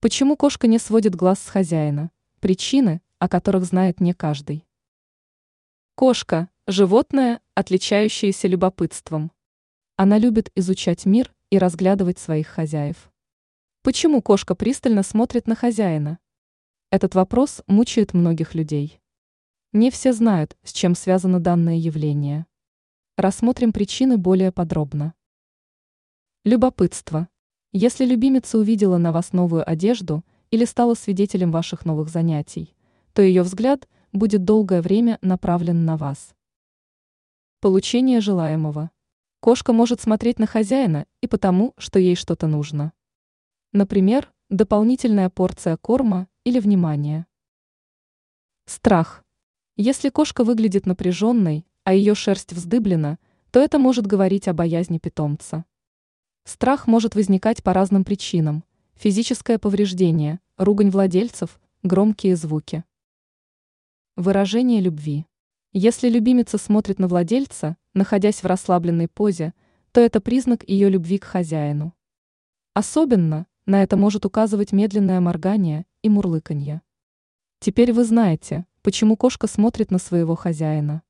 Почему кошка не сводит глаз с хозяина? Причины, о которых знает не каждый. Кошка – животное, отличающееся любопытством. Она любит изучать мир и разглядывать своих хозяев. Почему кошка пристально смотрит на хозяина? Этот вопрос мучает многих людей. Не все знают, с чем связано данное явление. Рассмотрим причины более подробно. Любопытство. Если любимица увидела на вас новую одежду или стала свидетелем ваших новых занятий, то ее взгляд будет долгое время направлен на вас. Получение желаемого. Кошка может смотреть на хозяина и потому, что ей что-то нужно. Например, дополнительная порция корма или внимания. Страх. Если кошка выглядит напряженной, а ее шерсть вздыблена, то это может говорить о боязни питомца. Страх может возникать по разным причинам. Физическое повреждение, ругань владельцев, громкие звуки. Выражение любви. Если любимица смотрит на владельца, находясь в расслабленной позе, то это признак ее любви к хозяину. Особенно на это может указывать медленное моргание и мурлыканье. Теперь вы знаете, почему кошка смотрит на своего хозяина.